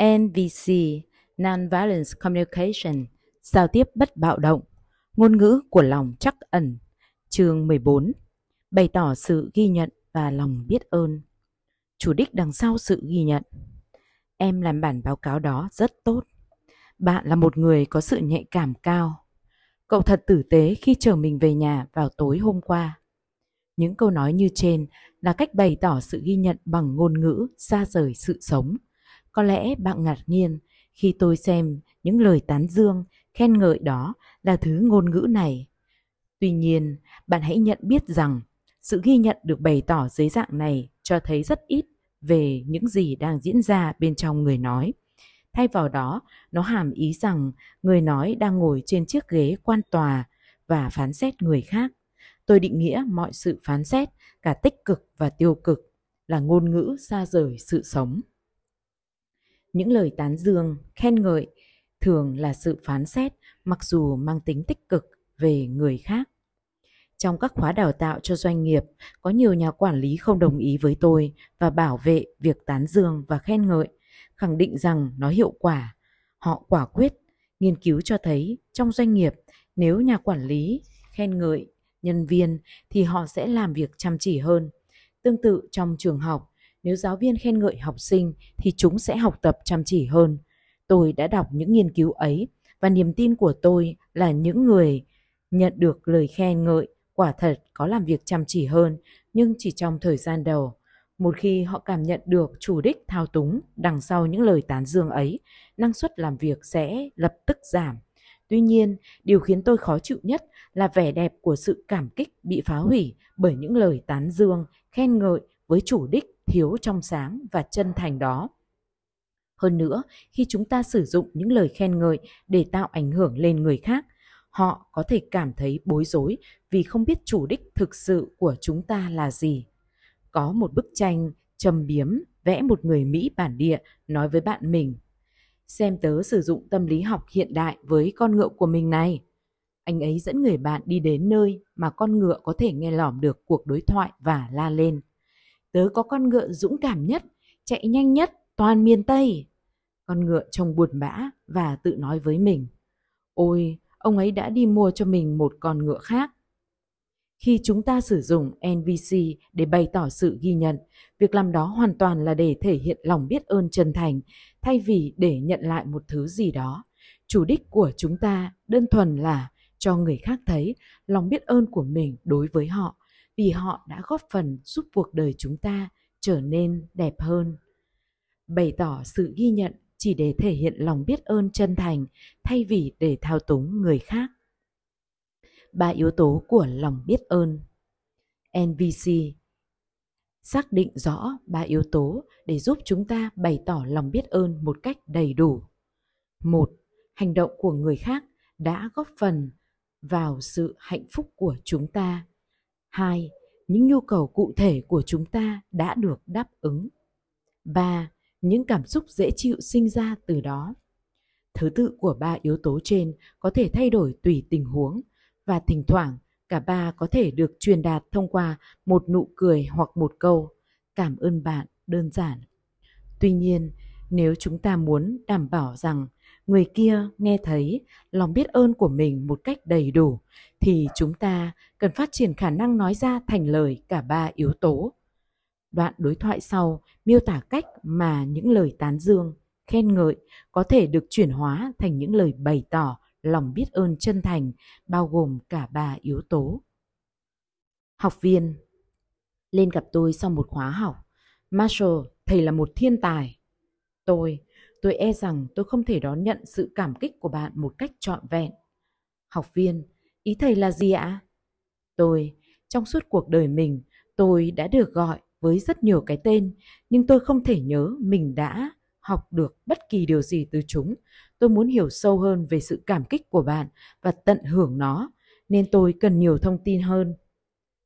NVC Nonviolence Communication, Giao tiếp bất bạo động. Ngôn ngữ của lòng chắc ẩn. Chương 14 Bày tỏ sự ghi nhận và lòng biết ơn. Chủ đích đằng sau sự ghi nhận. Em làm bản báo cáo đó rất tốt. Bạn là một người có sự nhạy cảm cao. Cậu thật tử tế khi chờ mình về nhà vào tối hôm qua. Những câu nói như trên là cách bày tỏ sự ghi nhận bằng ngôn ngữ xa rời sự sống. Có lẽ bạn ngạc nhiên khi tôi xem những lời tán dương, khen ngợi đó là thứ ngôn ngữ này. Tuy nhiên, bạn hãy nhận biết rằng sự ghi nhận được bày tỏ dưới dạng này cho thấy rất ít về những gì đang diễn ra bên trong người nói. Thay vào đó, nó hàm ý rằng người nói đang ngồi trên chiếc ghế quan tòa và phán xét người khác. Tôi định nghĩa mọi sự phán xét, cả tích cực và tiêu cực, là ngôn ngữ xa rời sự sống. Những lời tán dương, khen ngợi thường là sự phán xét mặc dù mang tính tích cực về người khác. Trong các khóa đào tạo cho doanh nghiệp, có nhiều nhà quản lý không đồng ý với tôi và bảo vệ việc tán dương và khen ngợi, khẳng định rằng nó hiệu quả. Họ quả quyết, nghiên cứu cho thấy trong doanh nghiệp, nếu nhà quản lý khen ngợi nhân viên thì họ sẽ làm việc chăm chỉ hơn. Tương tự trong trường học, nếu giáo viên khen ngợi học sinh thì chúng sẽ học tập chăm chỉ hơn. Tôi đã đọc những nghiên cứu ấy và niềm tin của tôi là những người nhận được lời khen ngợi quả thật có làm việc chăm chỉ hơn nhưng chỉ trong thời gian đầu. Một khi họ cảm nhận được chủ đích thao túng đằng sau những lời tán dương ấy, năng suất làm việc sẽ lập tức giảm. Tuy nhiên, điều khiến tôi khó chịu nhất là vẻ đẹp của sự cảm kích bị phá hủy bởi những lời tán dương, khen ngợi với chủ đích thiếu trong sáng và chân thành đó. Hơn nữa, khi chúng ta sử dụng những lời khen ngợi để tạo ảnh hưởng lên người khác, họ có thể cảm thấy bối rối vì không biết chủ đích thực sự của chúng ta là gì. Có một bức tranh châm biếm vẽ một người Mỹ bản địa nói với bạn mình xem tớ sử dụng tâm lý học hiện đại với con ngựa của mình này. Anh ấy dẫn người bạn đi đến nơi mà con ngựa có thể nghe lỏm được cuộc đối thoại và la lên. Tớ có con ngựa dũng cảm nhất, chạy nhanh nhất toàn miền Tây. Con ngựa trông buồn bã và tự nói với mình. Ôi, ông ấy đã đi mua cho mình một con ngựa khác. Khi chúng ta sử dụng NVC để bày tỏ sự ghi nhận, việc làm đó hoàn toàn là để thể hiện lòng biết ơn chân thành thay vì để nhận lại một thứ gì đó. Chủ đích của chúng ta đơn thuần là cho người khác thấy lòng biết ơn của mình đối với họ vì họ đã góp phần giúp cuộc đời chúng ta trở nên đẹp hơn. Bày tỏ sự ghi nhận chỉ để thể hiện lòng biết ơn chân thành thay vì để thao túng người khác. Ba yếu tố của lòng biết ơn. NVC xác định rõ ba yếu tố để giúp chúng ta bày tỏ lòng biết ơn một cách đầy đủ. Một, hành động của người khác đã góp phần vào sự hạnh phúc của chúng ta. Hai, những nhu cầu cụ thể của chúng ta đã được đáp ứng. Ba, những cảm xúc dễ chịu sinh ra từ đó. Thứ tự của ba yếu tố trên có thể thay đổi tùy tình huống và thỉnh thoảng cả ba có thể được truyền đạt thông qua một nụ cười hoặc một câu cảm ơn bạn đơn giản. Tuy nhiên, nếu chúng ta muốn đảm bảo rằng người kia nghe thấy lòng biết ơn của mình một cách đầy đủ thì chúng ta cần phát triển khả năng nói ra thành lời cả ba yếu tố. Đoạn đối thoại sau miêu tả cách mà những lời tán dương, khen ngợi có thể được chuyển hóa thành những lời bày tỏ lòng biết ơn chân thành bao gồm cả ba yếu tố. Học viên lên gặp tôi sau một khóa học. Marshall, thầy là một thiên tài. Tôi, tôi e rằng tôi không thể đón nhận sự cảm kích của bạn một cách trọn vẹn. Học viên, ý thầy là gì ạ? Tôi, trong suốt cuộc đời mình, tôi đã được gọi với rất nhiều cái tên, nhưng tôi không thể nhớ mình đã học được bất kỳ điều gì từ chúng. Tôi muốn hiểu sâu hơn về sự cảm kích của bạn và tận hưởng nó, nên tôi cần nhiều thông tin hơn.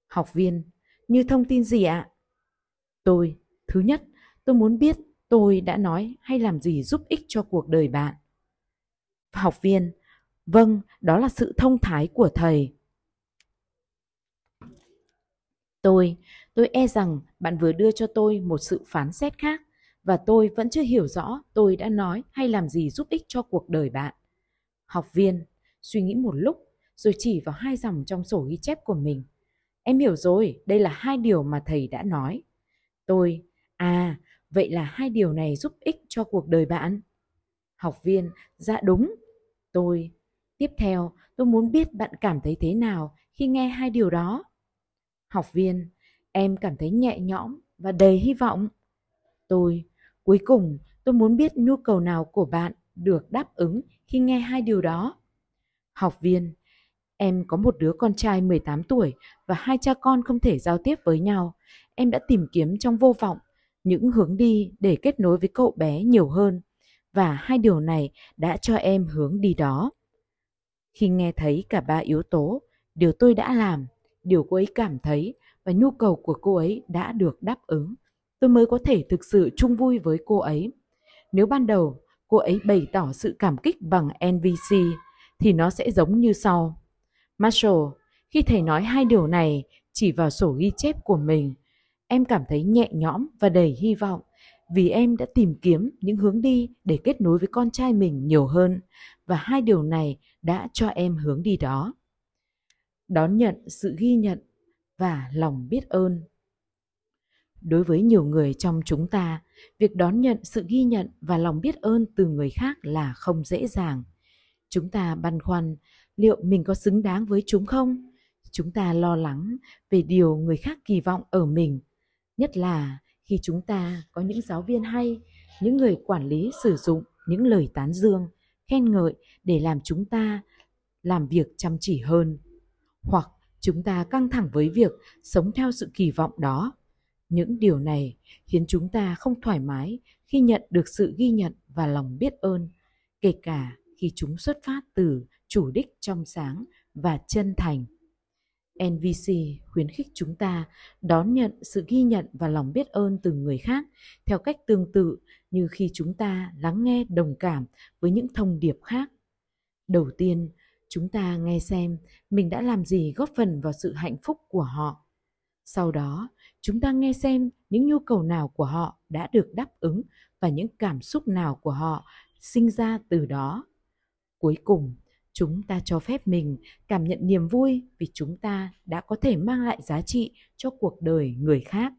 Học viên, như thông tin gì ạ? Tôi, thứ nhất, tôi muốn biết tôi đã nói hay làm gì giúp ích cho cuộc đời bạn. Học viên, vâng, đó là sự thông thái của thầy. Tôi, tôi e rằng bạn vừa đưa cho tôi một sự phán xét khác và tôi vẫn chưa hiểu rõ tôi đã nói hay làm gì giúp ích cho cuộc đời bạn. Học viên suy nghĩ một lúc rồi chỉ vào hai dòng trong sổ ghi chép của mình. Em hiểu rồi, đây là hai điều mà thầy đã nói. Tôi, à, vậy là hai điều này giúp ích cho cuộc đời bạn. Học viên, dạ đúng. Tôi, tiếp theo, tôi muốn biết bạn cảm thấy thế nào khi nghe hai điều đó. Học viên, em cảm thấy nhẹ nhõm và đầy hy vọng. Tôi, cuối cùng, tôi muốn biết nhu cầu nào của bạn được đáp ứng khi nghe hai điều đó. Học viên, em có một đứa con trai 18 tuổi và hai cha con không thể giao tiếp với nhau. Em đã tìm kiếm trong vô vọng những hướng đi để kết nối với cậu bé nhiều hơn và hai điều này đã cho em hướng đi đó. Khi nghe thấy cả ba yếu tố, điều tôi đã làm, điều cô ấy cảm thấy và nhu cầu của cô ấy đã được đáp ứng, tôi mới có thể thực sự chung vui với cô ấy. Nếu ban đầu cô ấy bày tỏ sự cảm kích bằng NVC thì nó sẽ giống như sau. Marshall, khi thầy nói hai điều này chỉ vào sổ ghi chép của mình, em cảm thấy nhẹ nhõm và đầy hy vọng vì em đã tìm kiếm những hướng đi để kết nối với con trai mình nhiều hơn và hai điều này đã cho em hướng đi đó. Đón nhận sự ghi nhận và lòng biết ơn. Đối với nhiều người trong chúng ta, việc đón nhận sự ghi nhận và lòng biết ơn từ người khác là không dễ dàng. Chúng ta băn khoăn liệu mình có xứng đáng với chúng không? Chúng ta lo lắng về điều người khác kỳ vọng ở mình, nhất là khi chúng ta có những giáo viên hay, những người quản lý sử dụng những lời tán dương, khen ngợi để làm chúng ta làm việc chăm chỉ hơn. Hoặc chúng ta căng thẳng với việc sống theo sự kỳ vọng đó. Những điều này khiến chúng ta không thoải mái khi nhận được sự ghi nhận và lòng biết ơn, kể cả khi chúng xuất phát từ chủ đích trong sáng và chân thành. NVC khuyến khích chúng ta đón nhận sự ghi nhận và lòng biết ơn từ người khác theo cách tương tự như khi chúng ta lắng nghe đồng cảm với những thông điệp khác. Đầu tiên, chúng ta nghe xem mình đã làm gì góp phần vào sự hạnh phúc của họ. Sau đó, chúng ta nghe xem những nhu cầu nào của họ đã được đáp ứng và những cảm xúc nào của họ sinh ra từ đó. Cuối cùng, chúng ta cho phép mình cảm nhận niềm vui vì chúng ta đã có thể mang lại giá trị cho cuộc đời người khác.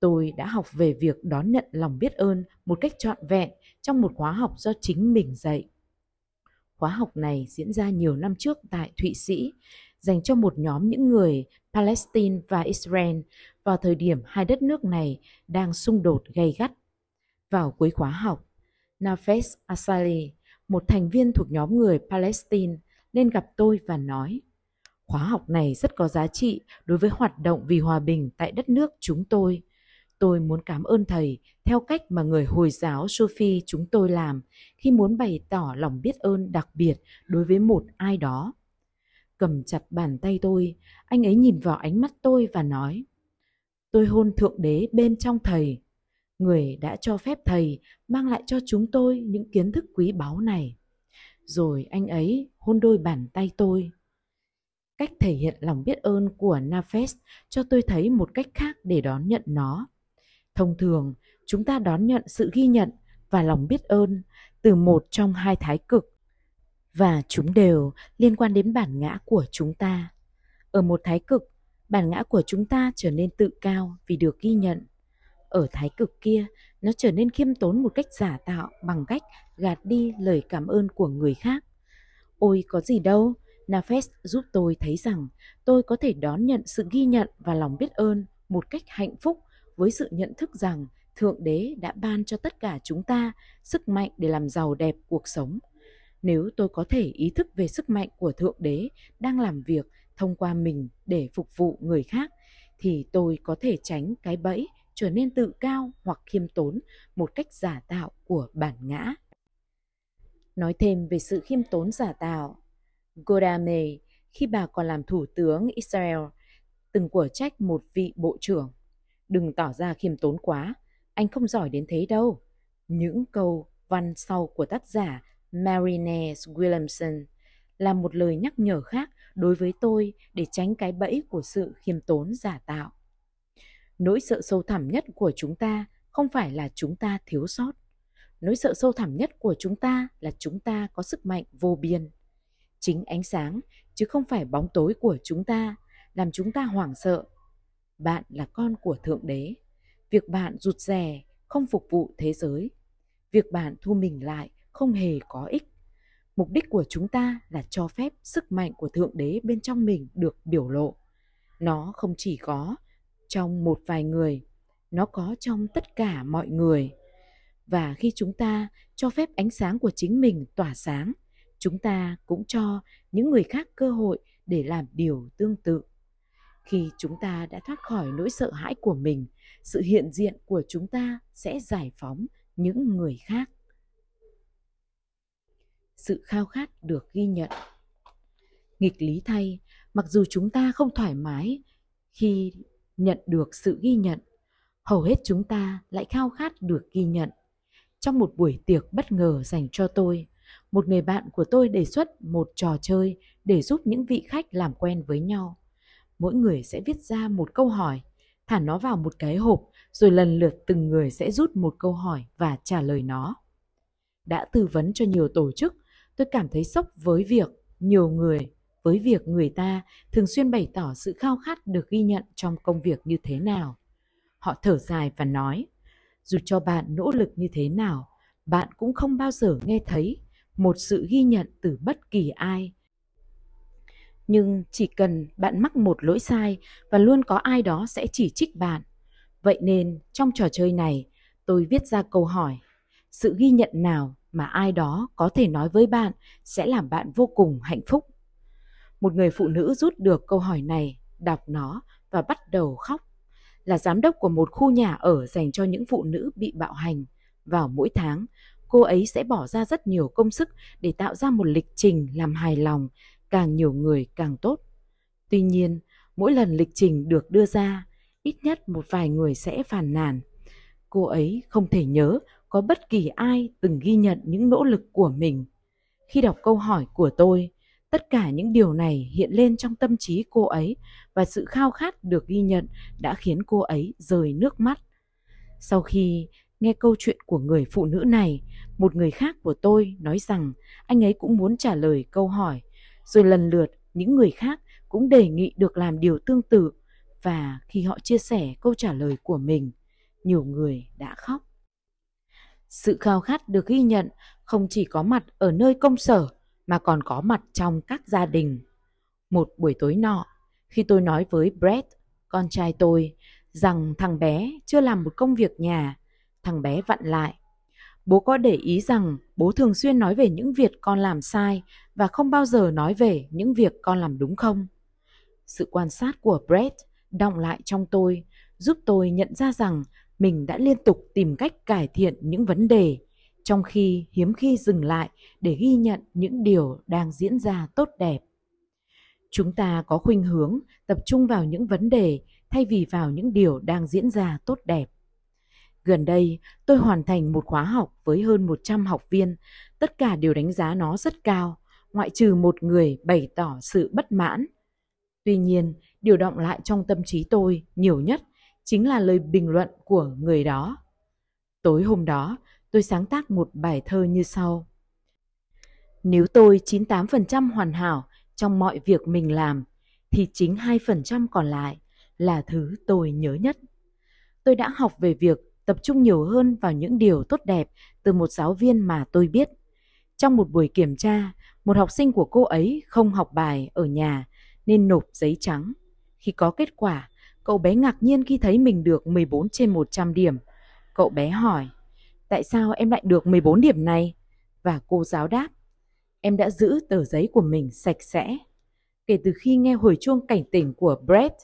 Tôi đã học về việc đón nhận lòng biết ơn một cách trọn vẹn trong một khóa học do chính mình dạy. Khóa học này diễn ra nhiều năm trước tại thụy sĩ, dành cho một nhóm những người palestine và israel vào thời điểm hai đất nước này đang xung đột gay gắt. Vào cuối khóa học nafes asali một thành viên thuộc nhóm người Palestine nên gặp tôi và nói khóa học này rất có giá trị đối với hoạt động vì hòa bình tại đất nước chúng tôi. Tôi muốn cảm ơn thầy theo cách mà người Hồi giáo Sufi chúng tôi làm khi muốn bày tỏ lòng biết ơn đặc biệt đối với một ai đó. Cầm chặt bàn tay tôi, anh ấy nhìn vào ánh mắt tôi và nói Tôi hôn Thượng Đế bên trong thầy người đã cho phép thầy mang lại cho chúng tôi những kiến thức quý báu này. Rồi anh ấy hôn đôi bàn tay tôi. Cách thể hiện lòng biết ơn của Nafes cho tôi thấy một cách khác để đón nhận nó. Thông thường, chúng ta đón nhận sự ghi nhận và lòng biết ơn từ một trong hai thái cực và chúng đều liên quan đến bản ngã của chúng ta. Ở một thái cực, bản ngã của chúng ta trở nên tự cao vì được ghi nhận ở thái cực kia, nó trở nên khiêm tốn một cách giả tạo bằng cách gạt đi lời cảm ơn của người khác. Ôi có gì đâu, Nafes giúp tôi thấy rằng tôi có thể đón nhận sự ghi nhận và lòng biết ơn một cách hạnh phúc với sự nhận thức rằng Thượng Đế đã ban cho tất cả chúng ta sức mạnh để làm giàu đẹp cuộc sống. Nếu tôi có thể ý thức về sức mạnh của Thượng Đế đang làm việc thông qua mình để phục vụ người khác, thì tôi có thể tránh cái bẫy trở nên tự cao hoặc khiêm tốn một cách giả tạo của bản ngã. Nói thêm về sự khiêm tốn giả tạo, Golda Meir khi bà còn làm thủ tướng Israel từng của trách một vị bộ trưởng. Đừng tỏ ra khiêm tốn quá, anh không giỏi đến thế đâu. Những câu văn sau của tác giả Marinese Williamson là một lời nhắc nhở khác đối với tôi để tránh cái bẫy của sự khiêm tốn giả tạo nỗi sợ sâu thẳm nhất của chúng ta không phải là chúng ta thiếu sót. Nỗi sợ sâu thẳm nhất của chúng ta là chúng ta có sức mạnh vô biên. Chính ánh sáng, chứ không phải bóng tối của chúng ta, làm chúng ta hoảng sợ. Bạn là con của Thượng Đế. Việc bạn rụt rè không phục vụ thế giới. Việc bạn thu mình lại không hề có ích. Mục đích của chúng ta là cho phép sức mạnh của Thượng Đế bên trong mình được biểu lộ. Nó không chỉ có trong một vài người, nó có trong tất cả mọi người. Và khi chúng ta cho phép ánh sáng của chính mình tỏa sáng, chúng ta cũng cho những người khác cơ hội để làm điều tương tự. Khi chúng ta đã thoát khỏi nỗi sợ hãi của mình, sự hiện diện của chúng ta sẽ giải phóng những người khác. Sự khao khát được ghi nhận. Nghịch lý thay, mặc dù chúng ta không thoải mái khi nhận được sự ghi nhận, hầu hết chúng ta lại khao khát được ghi nhận. Trong một buổi tiệc bất ngờ dành cho tôi, một người bạn của tôi đề xuất một trò chơi để giúp những vị khách làm quen với nhau. Mỗi người sẽ viết ra một câu hỏi, thả nó vào một cái hộp, rồi lần lượt từng người sẽ rút một câu hỏi và trả lời nó. Đã tư vấn cho nhiều tổ chức, tôi cảm thấy sốc với việc nhiều người với việc người ta thường xuyên bày tỏ sự khao khát được ghi nhận trong công việc như thế nào. Họ thở dài và nói, dù cho bạn nỗ lực như thế nào, bạn cũng không bao giờ nghe thấy một sự ghi nhận từ bất kỳ ai. Nhưng chỉ cần bạn mắc một lỗi sai và luôn có ai đó sẽ chỉ trích bạn. Vậy nên trong trò chơi này, tôi viết ra câu hỏi, sự ghi nhận nào mà ai đó có thể nói với bạn sẽ làm bạn vô cùng hạnh phúc. Một người phụ nữ rút được câu hỏi này, đọc nó và bắt đầu khóc. Là giám đốc của một khu nhà ở dành cho những phụ nữ bị bạo hành. Vào mỗi tháng, cô ấy sẽ bỏ ra rất nhiều công sức để tạo ra một lịch trình làm hài lòng, càng nhiều người càng tốt. Tuy nhiên, mỗi lần lịch trình được đưa ra, ít nhất một vài người sẽ phàn nàn. Cô ấy không thể nhớ có bất kỳ ai từng ghi nhận những nỗ lực của mình. Khi đọc câu hỏi của tôi, Tất cả những điều này hiện lên trong tâm trí cô ấy và sự khao khát được ghi nhận đã khiến cô ấy rời nước mắt. Sau khi nghe câu chuyện của người phụ nữ này, một người khác của tôi nói rằng anh ấy cũng muốn trả lời câu hỏi, rồi lần lượt những người khác cũng đề nghị được làm điều tương tự và khi họ chia sẻ câu trả lời của mình, nhiều người đã khóc. Sự khao khát được ghi nhận không chỉ có mặt ở nơi công sở mà còn có mặt trong các gia đình. Một buổi tối nọ, khi tôi nói với Brett, con trai tôi, rằng thằng bé chưa làm một công việc nhà, thằng bé vặn lại. Bố có để ý rằng bố thường xuyên nói về những việc con làm sai và không bao giờ nói về những việc con làm đúng không? Sự quan sát của Brett động lại trong tôi, giúp tôi nhận ra rằng mình đã liên tục tìm cách cải thiện những vấn đề trong khi hiếm khi dừng lại để ghi nhận những điều đang diễn ra tốt đẹp. Chúng ta có khuynh hướng tập trung vào những vấn đề thay vì vào những điều đang diễn ra tốt đẹp. Gần đây, tôi hoàn thành một khóa học với hơn 100 học viên, tất cả đều đánh giá nó rất cao, ngoại trừ một người bày tỏ sự bất mãn. Tuy nhiên, điều động lại trong tâm trí tôi nhiều nhất chính là lời bình luận của người đó. Tối hôm đó, tôi sáng tác một bài thơ như sau. Nếu tôi 98% hoàn hảo trong mọi việc mình làm, thì chính 2% còn lại là thứ tôi nhớ nhất. Tôi đã học về việc tập trung nhiều hơn vào những điều tốt đẹp từ một giáo viên mà tôi biết. Trong một buổi kiểm tra, một học sinh của cô ấy không học bài ở nhà nên nộp giấy trắng. Khi có kết quả, cậu bé ngạc nhiên khi thấy mình được 14 trên 100 điểm. Cậu bé hỏi, tại sao em lại được 14 điểm này? Và cô giáo đáp, em đã giữ tờ giấy của mình sạch sẽ. Kể từ khi nghe hồi chuông cảnh tỉnh của Brett,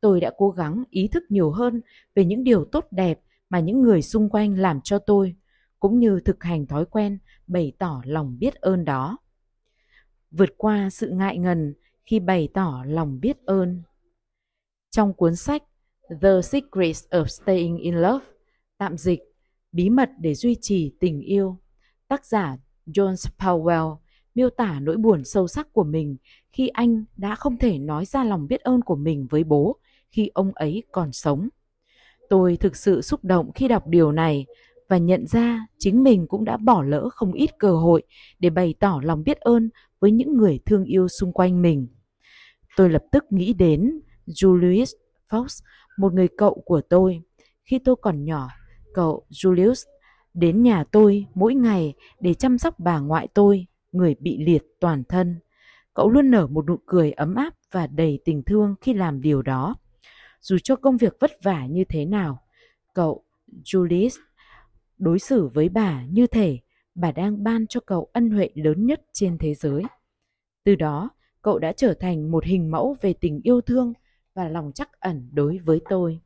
tôi đã cố gắng ý thức nhiều hơn về những điều tốt đẹp mà những người xung quanh làm cho tôi, cũng như thực hành thói quen bày tỏ lòng biết ơn đó. Vượt qua sự ngại ngần khi bày tỏ lòng biết ơn. Trong cuốn sách The Secrets of Staying in Love, tạm dịch Bí mật để duy trì tình yêu. Tác giả Jones Powell miêu tả nỗi buồn sâu sắc của mình khi anh đã không thể nói ra lòng biết ơn của mình với bố khi ông ấy còn sống. Tôi thực sự xúc động khi đọc điều này và nhận ra chính mình cũng đã bỏ lỡ không ít cơ hội để bày tỏ lòng biết ơn với những người thương yêu xung quanh mình. Tôi lập tức nghĩ đến Julius Fox, một người cậu của tôi. Khi tôi còn nhỏ, cậu Julius đến nhà tôi mỗi ngày để chăm sóc bà ngoại tôi, người bị liệt toàn thân. Cậu luôn nở một nụ cười ấm áp và đầy tình thương khi làm điều đó. Dù cho công việc vất vả như thế nào, cậu Julius đối xử với bà như thể bà đang ban cho cậu ân huệ lớn nhất trên thế giới. Từ đó, cậu đã trở thành một hình mẫu về tình yêu thương và lòng chắc ẩn đối với tôi.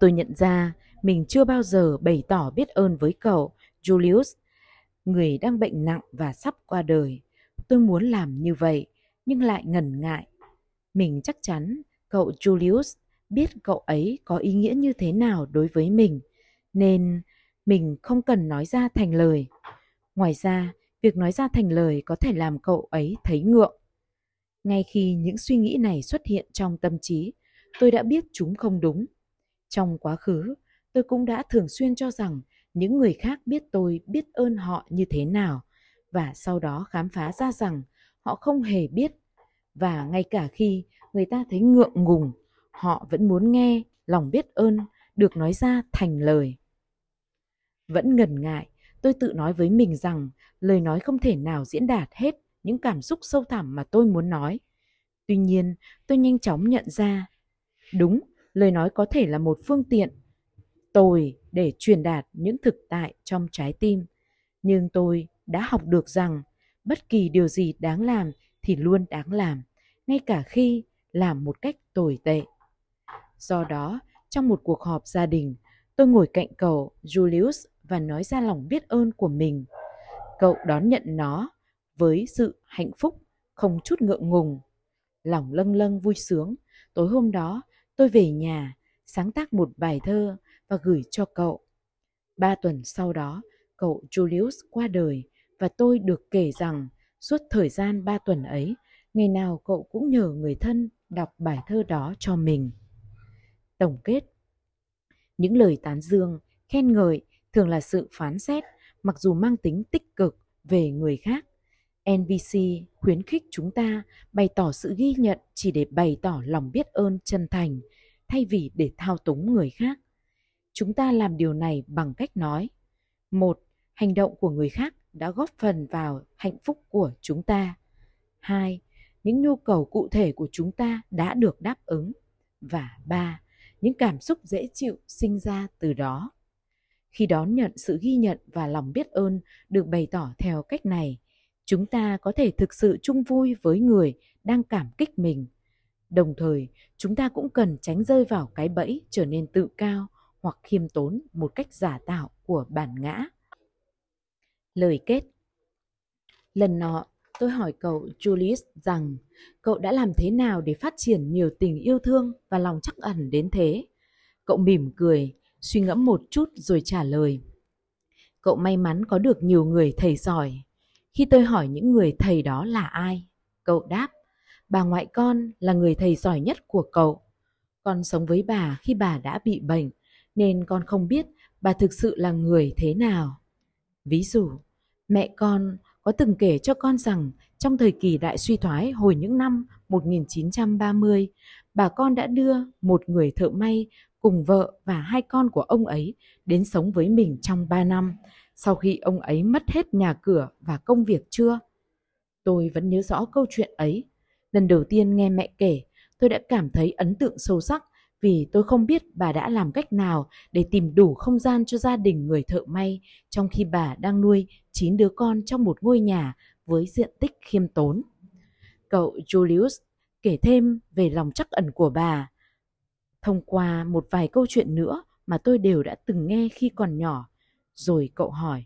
Tôi nhận ra mình chưa bao giờ bày tỏ biết ơn với cậu, Julius, người đang bệnh nặng và sắp qua đời. Tôi muốn làm như vậy, nhưng lại ngần ngại. Mình chắc chắn cậu Julius biết cậu ấy có ý nghĩa như thế nào đối với mình, nên mình không cần nói ra thành lời. Ngoài ra, việc nói ra thành lời có thể làm cậu ấy thấy ngượng. Ngay khi những suy nghĩ này xuất hiện trong tâm trí, tôi đã biết chúng không đúng. Trong quá khứ, tôi cũng đã thường xuyên cho rằng những người khác biết tôi biết ơn họ như thế nào và sau đó khám phá ra rằng họ không hề biết. Và ngay cả khi người ta thấy ngượng ngùng, họ vẫn muốn nghe lòng biết ơn được nói ra thành lời. Vẫn ngần ngại, tôi tự nói với mình rằng lời nói không thể nào diễn đạt hết những cảm xúc sâu thẳm mà tôi muốn nói. Tuy nhiên, tôi nhanh chóng nhận ra, đúng, lời nói có thể là một phương tiện tôi để truyền đạt những thực tại trong trái tim. Nhưng tôi đã học được rằng bất kỳ điều gì đáng làm thì luôn đáng làm, ngay cả khi làm một cách tồi tệ. Do đó, trong một cuộc họp gia đình, tôi ngồi cạnh cậu julius và nói ra lòng biết ơn của mình. Cậu đón nhận nó với sự hạnh phúc, không chút ngượng ngùng. Lòng lâng lâng vui sướng, tối hôm đó, tôi về nhà, sáng tác một bài thơ và gửi cho cậu. Ba tuần sau đó, cậu julius qua đời và tôi được kể rằng suốt thời gian ba tuần ấy, ngày nào cậu cũng nhờ người thân đọc bài thơ đó cho mình. Tổng kết, những lời tán dương, khen ngợi thường là sự phán xét, mặc dù mang tính tích cực về người khác. Nvc khuyến khích chúng ta bày tỏ sự ghi nhận chỉ để bày tỏ lòng biết ơn chân thành, thay vì để thao túng người khác chúng ta làm điều này bằng cách nói. Một, hành động của người khác đã góp phần vào hạnh phúc của chúng ta. Hai, những nhu cầu cụ thể của chúng ta đã được đáp ứng. Và ba, những cảm xúc dễ chịu sinh ra từ đó. Khi đón nhận sự ghi nhận và lòng biết ơn được bày tỏ theo cách này, chúng ta có thể thực sự chung vui với người đang cảm kích mình. Đồng thời, chúng ta cũng cần tránh rơi vào cái bẫy trở nên tự cao hoặc khiêm tốn một cách giả tạo của bản ngã. Lời kết. Lần nọ, tôi hỏi cậu julius rằng, cậu đã làm thế nào để phát triển nhiều tình yêu thương và lòng chắc ẩn đến thế? Cậu mỉm cười, suy ngẫm một chút rồi trả lời. Cậu may mắn có được nhiều người thầy giỏi. Khi tôi hỏi những người thầy đó là ai, cậu đáp, bà ngoại con là người thầy giỏi nhất của cậu. Con sống với bà khi bà đã bị bệnh nên con không biết bà thực sự là người thế nào ví dụ mẹ con có từng kể cho con rằng trong thời kỳ đại suy thoái hồi những năm 1930, bà con đã đưa một người thợ may cùng vợ và hai con của ông ấy đến sống với mình trong 3 năm, sau khi ông ấy mất hết nhà cửa và công việc chưa? Tôi vẫn nhớ rõ câu chuyện ấy. Lần đầu tiên nghe mẹ kể, tôi đã cảm thấy ấn tượng sâu sắc vì tôi không biết bà đã làm cách nào để tìm đủ không gian cho gia đình người thợ may trong khi bà đang nuôi 9 đứa con trong một ngôi nhà với diện tích khiêm tốn. Cậu Julius kể thêm về lòng chắc ẩn của bà thông qua một vài câu chuyện nữa mà tôi đều đã từng nghe khi còn nhỏ. Rồi cậu hỏi,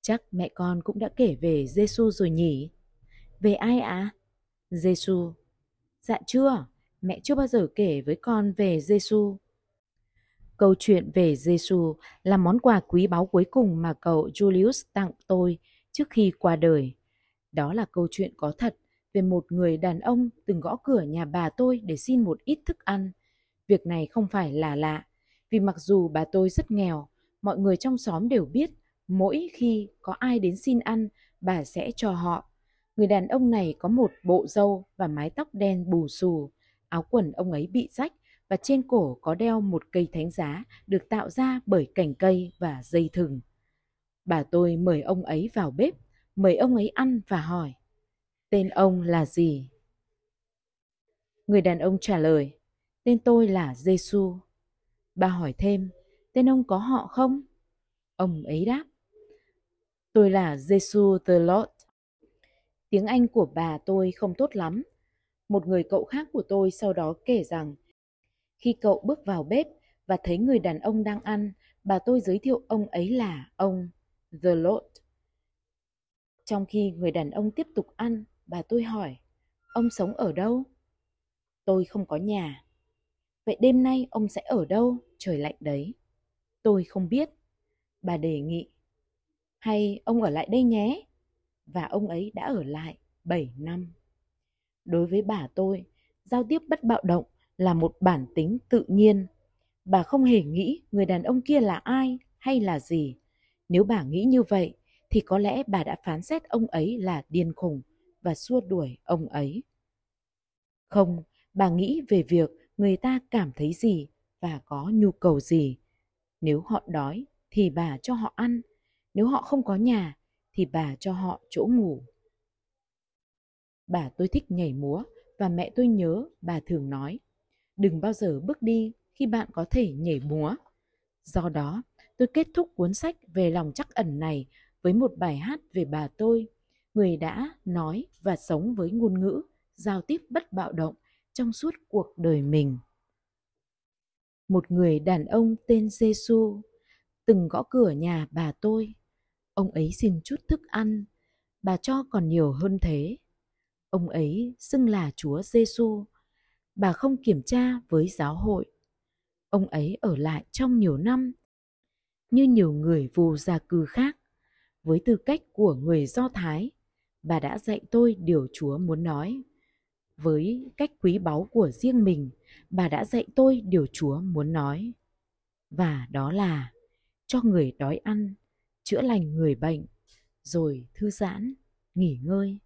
chắc mẹ con cũng đã kể về Giêsu rồi nhỉ? Về ai ạ? À? Giêsu. Dạ chưa, mẹ chưa bao giờ kể với con về Giêsu. Câu chuyện về Giêsu là món quà quý báu cuối cùng mà cậu Julius tặng tôi trước khi qua đời. Đó là câu chuyện có thật về một người đàn ông từng gõ cửa nhà bà tôi để xin một ít thức ăn Việc này không phải là lạ, vì mặc dù bà tôi rất nghèo, mọi người trong xóm đều biết mỗi khi có ai đến xin ăn, bà sẽ cho họ. Người đàn ông này có một bộ râu và mái tóc đen bù xù, áo quần ông ấy bị rách và trên cổ có đeo một cây thánh giá được tạo ra bởi cành cây và dây thừng. Bà tôi mời ông ấy vào bếp, mời ông ấy ăn và hỏi, tên ông là gì? Người đàn ông trả lời, tên tôi là Giêsu. Bà hỏi thêm, tên ông có họ không? Ông ấy đáp, tôi là Giêsu the Lord. Tiếng Anh của bà tôi không tốt lắm. Một người cậu khác của tôi sau đó kể rằng, khi cậu bước vào bếp và thấy người đàn ông đang ăn, bà tôi giới thiệu ông ấy là ông The Lord. Trong khi người đàn ông tiếp tục ăn, bà tôi hỏi, ông sống ở đâu? Tôi không có nhà. Vậy đêm nay ông sẽ ở đâu? Trời lạnh đấy. Tôi không biết. Bà đề nghị. Hay ông ở lại đây nhé. Và ông ấy đã ở lại 7 năm. Đối với bà tôi, giao tiếp bất bạo động là một bản tính tự nhiên. Bà không hề nghĩ người đàn ông kia là ai hay là gì. Nếu bà nghĩ như vậy, thì có lẽ bà đã phán xét ông ấy là điên khùng và xua đuổi ông ấy. Không, bà nghĩ về việc người ta cảm thấy gì và có nhu cầu gì. Nếu họ đói thì bà cho họ ăn, nếu họ không có nhà thì bà cho họ chỗ ngủ. Bà tôi thích nhảy múa và mẹ tôi nhớ bà thường nói, đừng bao giờ bước đi khi bạn có thể nhảy múa. Do đó, tôi kết thúc cuốn sách về lòng chắc ẩn này với một bài hát về bà tôi, người đã nói và sống với ngôn ngữ, giao tiếp bất bạo động trong suốt cuộc đời mình. Một người đàn ông tên Giêsu từng gõ cửa nhà bà tôi. Ông ấy xin chút thức ăn, bà cho còn nhiều hơn thế. Ông ấy xưng là Chúa Giêsu. Bà không kiểm tra với giáo hội. Ông ấy ở lại trong nhiều năm như nhiều người vô gia cư khác. Với tư cách của người Do Thái, bà đã dạy tôi điều Chúa muốn nói. Với cách quý báu của riêng mình, bà đã dạy tôi điều Chúa muốn nói. Và đó là cho người đói ăn, chữa lành người bệnh, rồi thư giãn, nghỉ ngơi.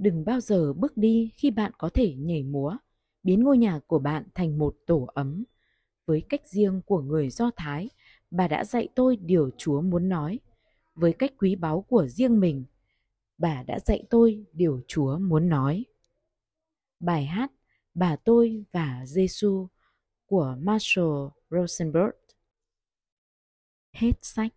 Đừng bao giờ bước đi khi bạn có thể nhảy múa, biến ngôi nhà của bạn thành một tổ ấm. Với cách riêng của người Do Thái, bà đã dạy tôi điều Chúa muốn nói. Với cách quý báu của riêng mình, bà đã dạy tôi điều Chúa muốn nói. Bài hát Bà tôi và Giêsu của Marshall Rosenberg. Hết sách.